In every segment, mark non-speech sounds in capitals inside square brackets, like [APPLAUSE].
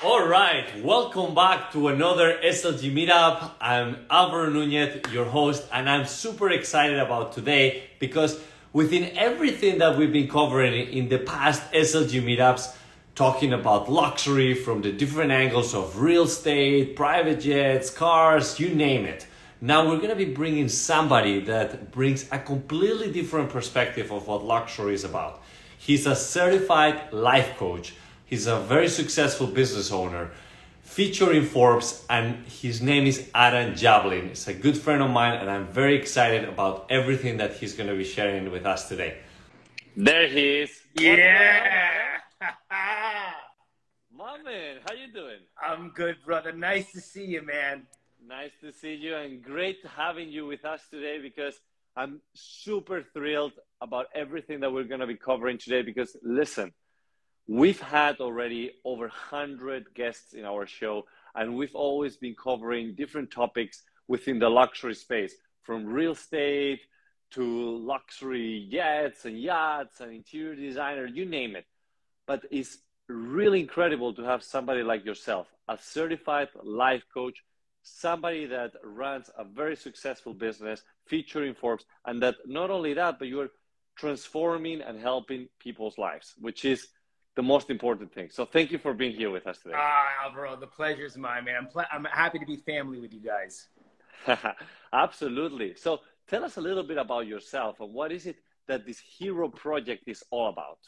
All right, welcome back to another SLG meetup. I'm Alvaro Nunez, your host, and I'm super excited about today because within everything that we've been covering in the past SLG meetups, talking about luxury from the different angles of real estate, private jets, cars, you name it. Now we're going to be bringing somebody that brings a completely different perspective of what luxury is about. He's a certified life coach He's a very successful business owner, featuring Forbes, and his name is Adam Jablin. He's a good friend of mine, and I'm very excited about everything that he's going to be sharing with us today. There he is. Yeah. [LAUGHS] My man, how you doing? I'm good, brother. Nice to see you, man. Nice to see you, and great having you with us today because I'm super thrilled about everything that we're going to be covering today. Because listen, We've had already over 100 guests in our show, and we've always been covering different topics within the luxury space from real estate to luxury jets and yachts and interior designer, you name it. But it's really incredible to have somebody like yourself, a certified life coach, somebody that runs a very successful business featuring Forbes, and that not only that, but you're transforming and helping people's lives, which is the most important thing. So thank you for being here with us today. Ah, Alvaro, the pleasure is mine, man. I'm, pl- I'm happy to be family with you guys. [LAUGHS] Absolutely. So tell us a little bit about yourself and what is it that this hero project is all about?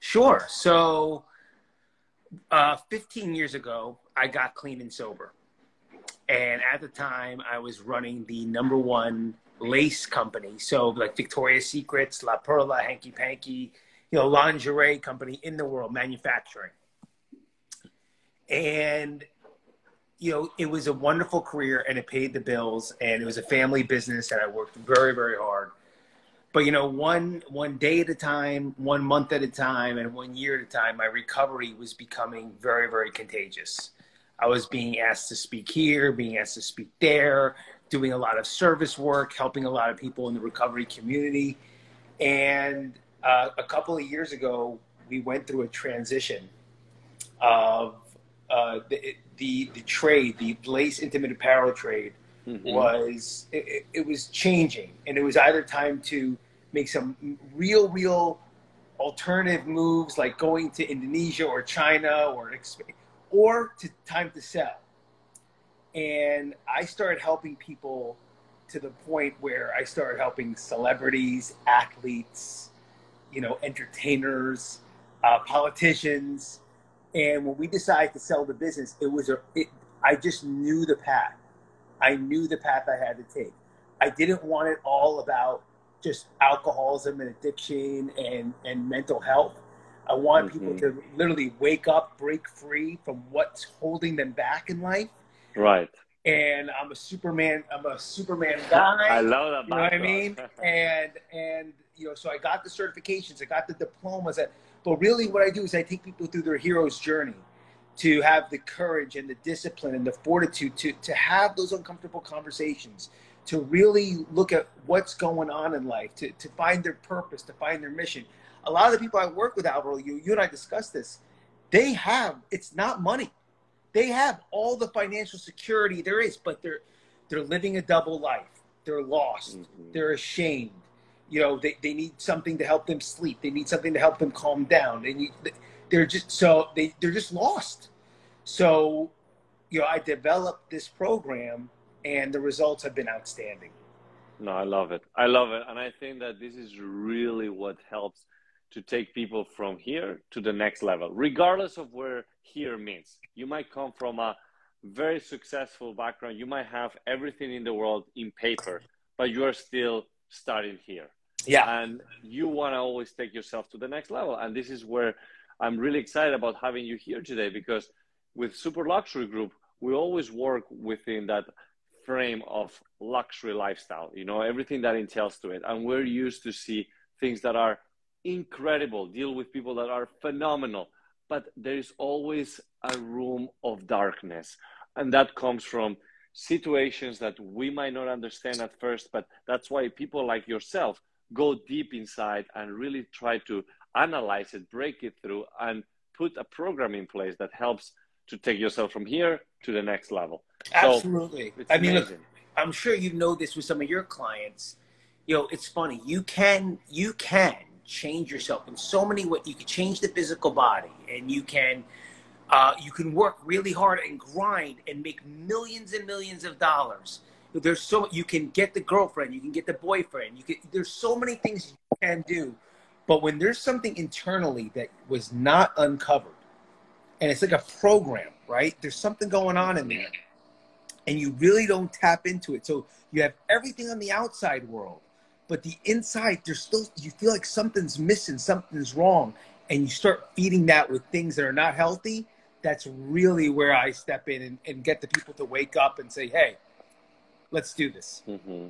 Sure. So, uh, 15 years ago, I got clean and sober. And at the time, I was running the number one lace company. So, like Victoria's Secrets, La Perla, Hanky Panky, you know, lingerie company in the world, manufacturing. And, you know, it was a wonderful career and it paid the bills and it was a family business and I worked very, very hard. But, you know, one, one day at a time, one month at a time, and one year at a time, my recovery was becoming very, very contagious. I was being asked to speak here, being asked to speak there, doing a lot of service work, helping a lot of people in the recovery community. And uh, a couple of years ago, we went through a transition of uh, the, the, the trade, the lace intimate apparel trade, mm-hmm. was it, it, was changing, and it was either time to make some real, real alternative moves, like going to Indonesia or China, or or to time to sell. And I started helping people to the point where I started helping celebrities, athletes, you know, entertainers, uh, politicians. And when we decided to sell the business, it was a, it, I just knew the path. I knew the path I had to take. I didn't want it all about just alcoholism and addiction and, and mental health. I want mm-hmm. people to literally wake up, break free from what's holding them back in life. Right. And I'm a Superman. I'm a Superman guy. I love that. You know what I mean? [LAUGHS] and and you know, so I got the certifications, I got the diplomas. But really, what I do is I take people through their hero's journey to have the courage and the discipline and the fortitude to, to have those uncomfortable conversations, to really look at what's going on in life, to, to find their purpose, to find their mission. A lot of the people I work with, Alvaro, you, you and I discussed this, they have, it's not money. They have all the financial security there is, but they're, they're living a double life. They're lost. Mm-hmm. They're ashamed you know they, they need something to help them sleep. They need something to help them calm down. They need they're just so they, they're just lost. So you know i developed this program and the results have been outstanding. No i love it. I love it. And i think that this is really what helps to take people from here to the next level regardless of where here means. You might come from a very successful background. You might have everything in the world in paper but you are still starting here. Yeah. And you want to always take yourself to the next level. And this is where I'm really excited about having you here today because with Super Luxury Group, we always work within that frame of luxury lifestyle, you know, everything that entails to it. And we're used to see things that are incredible, deal with people that are phenomenal, but there is always a room of darkness. And that comes from situations that we might not understand at first, but that's why people like yourself go deep inside and really try to analyze it, break it through, and put a program in place that helps to take yourself from here to the next level. Absolutely. So I mean, look, I'm sure you know this with some of your clients. You know, it's funny. You can you can change yourself in so many ways. You can change the physical body, and you can uh, you can work really hard and grind and make millions and millions of dollars. There's so you can get the girlfriend, you can get the boyfriend. You can. There's so many things you can do, but when there's something internally that was not uncovered, and it's like a program, right? There's something going on in there, and you really don't tap into it. So you have everything on the outside world, but the inside, there's still you feel like something's missing, something's wrong, and you start feeding that with things that are not healthy that's really where I step in and, and get the people to wake up and say, hey, let's do this. Mm-hmm.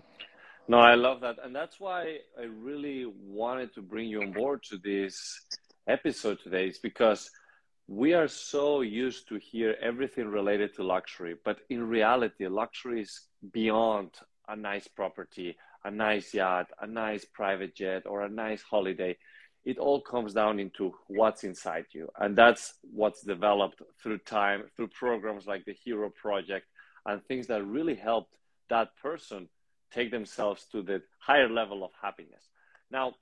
No, I love that. And that's why I really wanted to bring you on board to this episode today, is because we are so used to hear everything related to luxury, but in reality, luxury is beyond a nice property, a nice yacht, a nice private jet, or a nice holiday it all comes down into what's inside you. And that's what's developed through time, through programs like the Hero Project and things that really helped that person take themselves to the higher level of happiness. Now,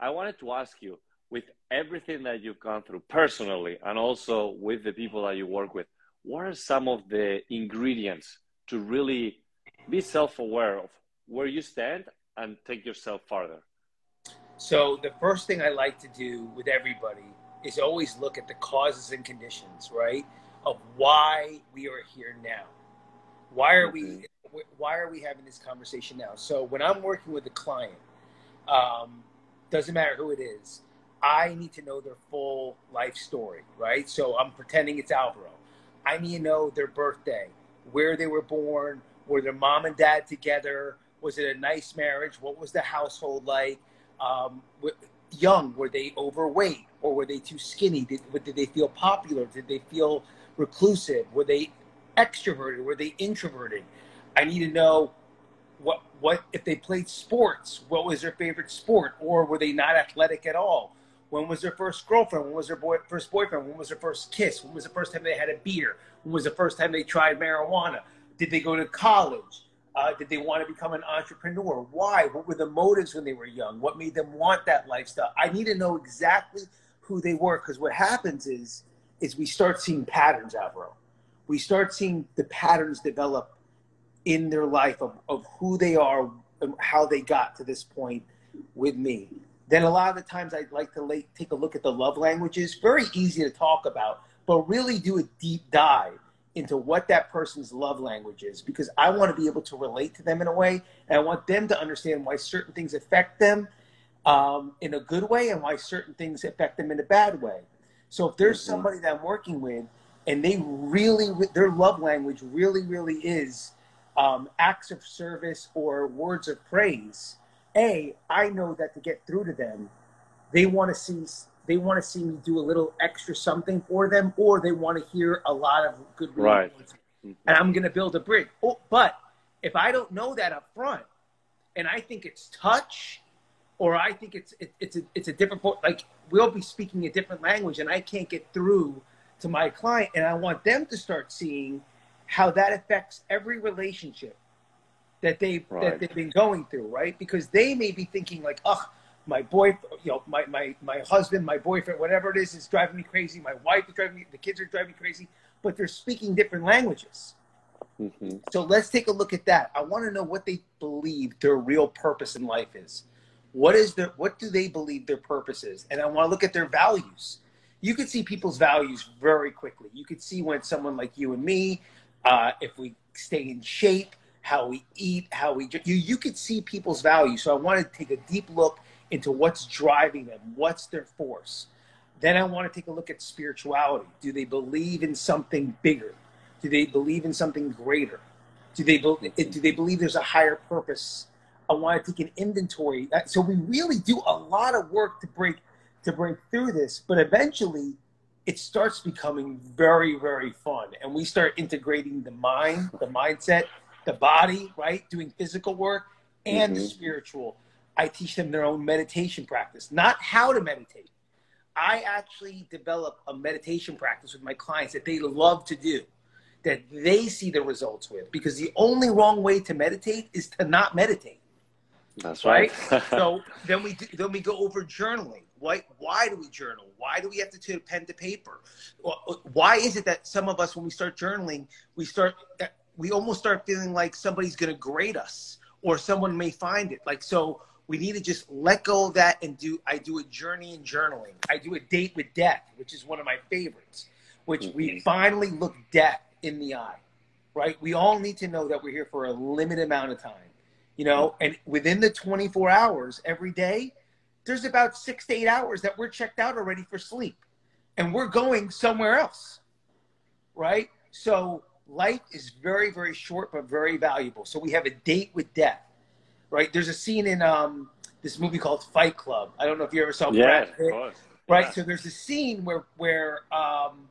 I wanted to ask you with everything that you've gone through personally and also with the people that you work with, what are some of the ingredients to really be self aware of where you stand and take yourself farther? So the first thing I like to do with everybody is always look at the causes and conditions, right? Of why we are here now. Why are we why are we having this conversation now? So when I'm working with a client, um, doesn't matter who it is, I need to know their full life story, right? So I'm pretending it's Alvaro. I need to know their birthday, where they were born, were their mom and dad together, was it a nice marriage, what was the household like, um, young? Were they overweight or were they too skinny? Did, did they feel popular? Did they feel reclusive? Were they extroverted? Were they introverted? I need to know what what if they played sports. What was their favorite sport, or were they not athletic at all? When was their first girlfriend? When was their boy, first boyfriend? When was their first kiss? When was the first time they had a beer? When was the first time they tried marijuana? Did they go to college? Uh, did they want to become an entrepreneur? Why? What were the motives when they were young? What made them want that lifestyle? I need to know exactly who they were because what happens is is we start seeing patterns, Alvaro. We start seeing the patterns develop in their life of, of who they are and how they got to this point with me. Then a lot of the times I'd like to lay, take a look at the love languages. Very easy to talk about, but really do a deep dive into what that person's love language is because I want to be able to relate to them in a way, and I want them to understand why certain things affect them um, in a good way and why certain things affect them in a bad way. So if there's mm-hmm. somebody that I'm working with and they really, their love language really, really is um, acts of service or words of praise, A, I know that to get through to them, they want to see they want to see me do a little extra something for them, or they want to hear a lot of good right. and I'm going to build a bridge. Oh, but if I don't know that up front, and I think it's touch, or I think it's it, it's a it's a different like we'll be speaking a different language, and I can't get through to my client, and I want them to start seeing how that affects every relationship that they right. that they've been going through, right? Because they may be thinking like, oh my boy, you know, my, my, my husband, my boyfriend, whatever it is, is driving me crazy. My wife is driving me, the kids are driving me crazy, but they're speaking different languages. Mm-hmm. So let's take a look at that. I want to know what they believe their real purpose in life is. What is their, what do they believe their purpose is? And I want to look at their values. You could see people's values very quickly. You could see when someone like you and me, uh, if we stay in shape, how we eat, how we you you could see people's values. So I want to take a deep look into what's driving them, what's their force. Then I want to take a look at spirituality. Do they believe in something bigger? Do they believe in something greater? Do they, do they believe there's a higher purpose? I want to take an inventory. Uh, so we really do a lot of work to break to break through this, but eventually it starts becoming very, very fun. And we start integrating the mind, the mindset, the body, right? Doing physical work and mm-hmm. the spiritual. I teach them their own meditation practice, not how to meditate, I actually develop a meditation practice with my clients that they love to do, that they see the results with. Because the only wrong way to meditate is to not meditate. That's right. right? [LAUGHS] so then we do, then we go over journaling. Why why do we journal? Why do we have to turn pen to paper? Why is it that some of us, when we start journaling, we start we almost start feeling like somebody's going to grade us or someone may find it. Like so, we need to just let go of that and do. I do a journey in journaling. I do a date with death, which is one of my favorites. Which mm-hmm. we finally look death in the eye. Right? We all need to know that we're here for a limited amount of time. You know, and within the 24 hours every day, there's about six to eight hours that we're checked out already for sleep, and we're going somewhere else. Right? So life is very, very short but very valuable. So we have a date with death, right? There's a scene in um, this movie called Fight Club. I don't know if you ever saw yeah, Brad Pitt, right? Yeah. So there's a scene where where um,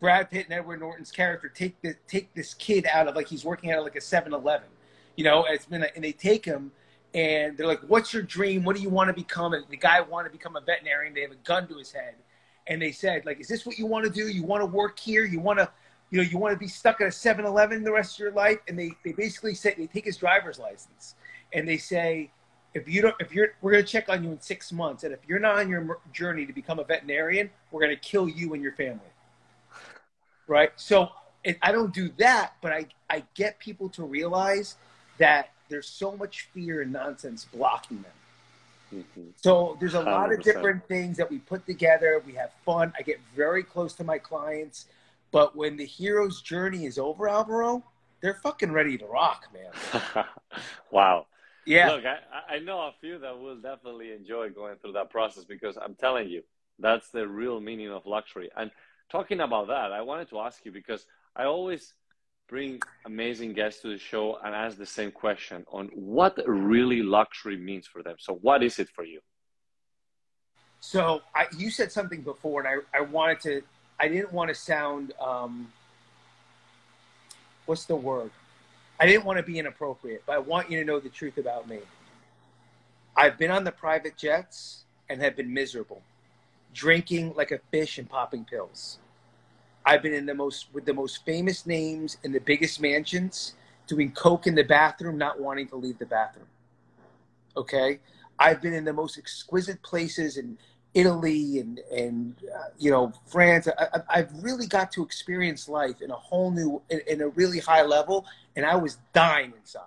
Brad Pitt and Edward Norton's character take the take this kid out of like he's working at like a 7-Eleven, you know, it's been a, and they take him. And they're like, "What's your dream? What do you want to become?" And the guy wanted to become a veterinarian. They have a gun to his head, and they said, "Like, is this what you want to do? You want to work here? You want to you know, you want to be stuck at a 7-Eleven the rest of your life, and they, they basically say they take his driver's license, and they say, if you don't, if you're, we're going to check on you in six months, and if you're not on your journey to become a veterinarian, we're going to kill you and your family. Right. So I don't do that, but I I get people to realize that there's so much fear and nonsense blocking them. Mm-hmm. So there's a lot 100%. of different things that we put together. We have fun. I get very close to my clients. But when the hero's journey is over, Alvaro, they're fucking ready to rock, man. [LAUGHS] wow. Yeah. Look, I, I know a few that will definitely enjoy going through that process because I'm telling you, that's the real meaning of luxury. And talking about that, I wanted to ask you because I always bring amazing guests to the show and ask the same question on what really luxury means for them. So, what is it for you? So, I, you said something before, and I, I wanted to I didn't want to sound um, what's the word? I didn't want to be inappropriate, but I want you to know the truth about me. I've been on the private jets and have been miserable, drinking like a fish and popping pills. I've been in the most with the most famous names in the biggest mansions, doing coke in the bathroom, not wanting to leave the bathroom. Okay, I've been in the most exquisite places in Italy and and uh, you know France. I, have really got to experience life in a whole new, in, in, a really high level, and I was dying inside.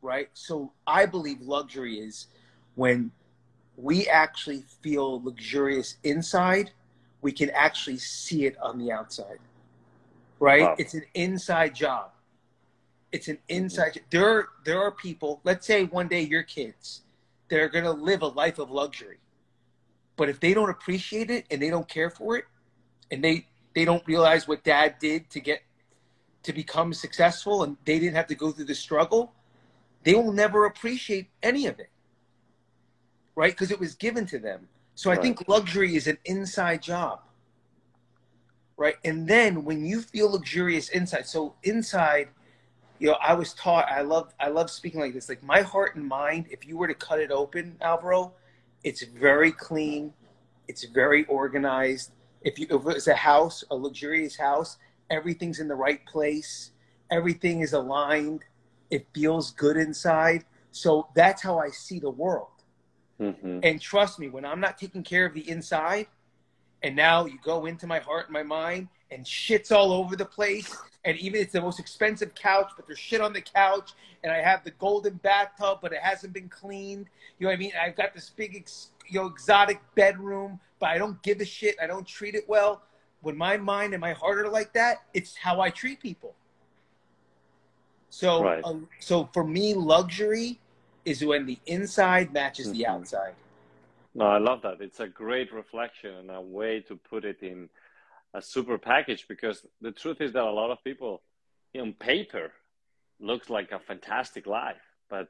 Right. So I believe luxury is when we actually feel luxurious inside, we can actually see it on the outside. Right. Wow. It's an inside job. It's an inside. Mm-hmm. There, are, there are people. Let's say one day your kids, they're going to live a life of luxury but if they don't appreciate it and they don't care for it, and they they don't realize what dad did to get to become successful, and they didn't have to go through the struggle, they will never appreciate any of it, right? Because it was given to them. So I think luxury is an inside job, right? And then when you feel luxurious inside, so inside, you know, I was taught. I love I love speaking like this. Like my heart and mind, if you were to cut it open, Alvaro, it's very clean. It's very organized. If you if it's a house, a luxurious house, everything's in the right place. Everything is aligned. It feels good inside. So that's how I see the world. Mm-hmm. And trust me, when I'm not taking care of the inside, and now you go into my heart and my mind, and shit's all over the place, and even it's the most expensive couch, but there's shit on the couch, and I have the golden bathtub, but it hasn't been cleaned. You know what I mean? I've got this big, ex, you know, exotic bedroom, but I don't give a shit. I don't treat it well. When my mind and my heart are like that, it's how I treat people. So, right. um, so for me, luxury is when the inside matches mm-hmm. the outside. No, I love that. It's a great reflection and a way to put it in a super package because the truth is that a lot of people on paper looks like a fantastic life but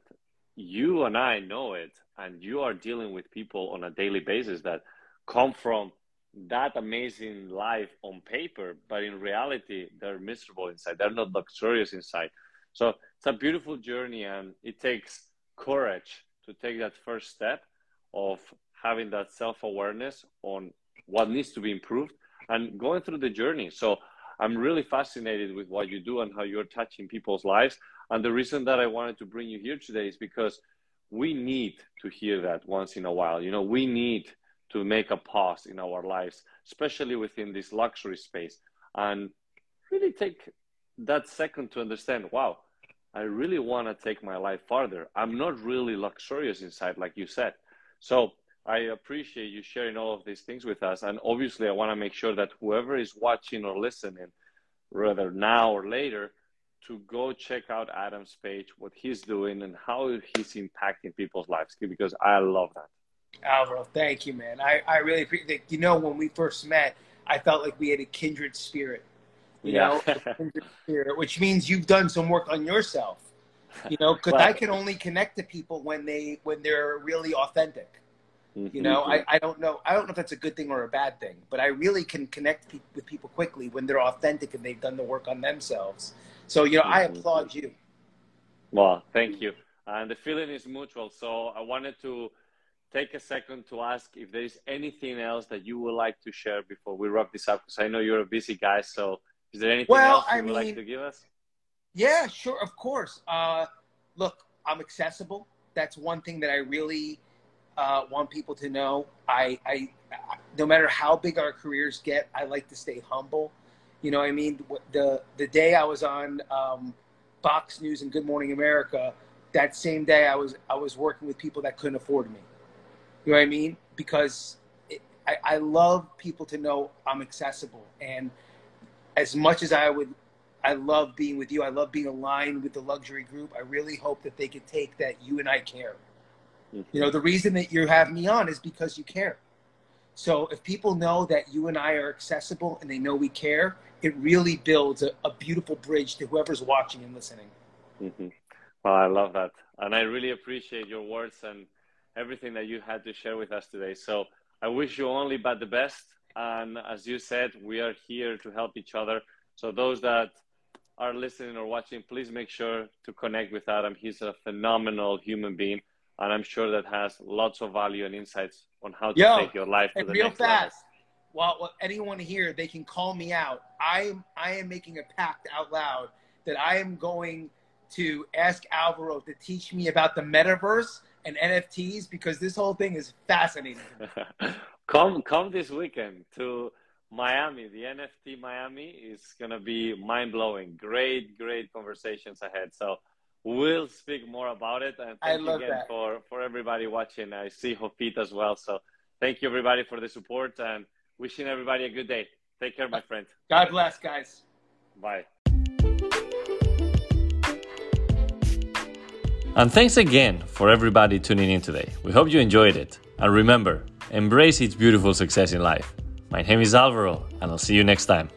you and i know it and you are dealing with people on a daily basis that come from that amazing life on paper but in reality they're miserable inside they're not luxurious inside so it's a beautiful journey and it takes courage to take that first step of having that self awareness on what needs to be improved and going through the journey. So I'm really fascinated with what you do and how you're touching people's lives. And the reason that I wanted to bring you here today is because we need to hear that once in a while. You know, we need to make a pause in our lives, especially within this luxury space, and really take that second to understand wow, I really want to take my life farther. I'm not really luxurious inside, like you said. So I appreciate you sharing all of these things with us. And obviously, I want to make sure that whoever is watching or listening, whether now or later, to go check out Adam's page, what he's doing, and how he's impacting people's lives. Because I love that. Alvaro, thank you, man. I, I really appreciate You know, when we first met, I felt like we had a kindred spirit. You yeah. know, [LAUGHS] which means you've done some work on yourself. You know, because I can only connect to people when they when they're really authentic. Mm-hmm. You know, I, I don't know. I don't know if that's a good thing or a bad thing, but I really can connect pe- with people quickly when they're authentic and they've done the work on themselves. So, you know, mm-hmm. I applaud you. Well, thank you. And the feeling is mutual. So I wanted to take a second to ask if there is anything else that you would like to share before we wrap this up, because I know you're a busy guy. So is there anything well, else you I would mean, like to give us? Yeah, sure. Of course. Uh, look, I'm accessible. That's one thing that I really – uh, want people to know. I, I, no matter how big our careers get, I like to stay humble. You know, I mean, the the day I was on um, Fox News and Good Morning America, that same day I was I was working with people that couldn't afford me. You know what I mean? Because it, I, I love people to know I'm accessible, and as much as I would I love being with you. I love being aligned with the luxury group. I really hope that they could take that you and I care. You know, the reason that you have me on is because you care. So if people know that you and I are accessible and they know we care, it really builds a, a beautiful bridge to whoever's watching and listening. Mm-hmm. Well, I love that. And I really appreciate your words and everything that you had to share with us today. So I wish you only but the best. And as you said, we are here to help each other. So those that are listening or watching, please make sure to connect with Adam. He's a phenomenal human being and I'm sure that has lots of value and insights on how to Yo, take your life to the real next fast. level. Well, well, anyone here, they can call me out. I am I am making a pact out loud that I am going to ask Alvaro to teach me about the metaverse and NFTs because this whole thing is fascinating. [LAUGHS] come come this weekend to Miami. The NFT Miami is gonna be mind blowing. Great, great conversations ahead. So we'll speak more about it. And thank you again that. for, for everybody watching. I see Hofit as well. So thank you everybody for the support and wishing everybody a good day. Take care, my friend. God bless, guys. Bye. And thanks again for everybody tuning in today. We hope you enjoyed it. And remember, embrace its beautiful success in life. My name is Alvaro, and I'll see you next time.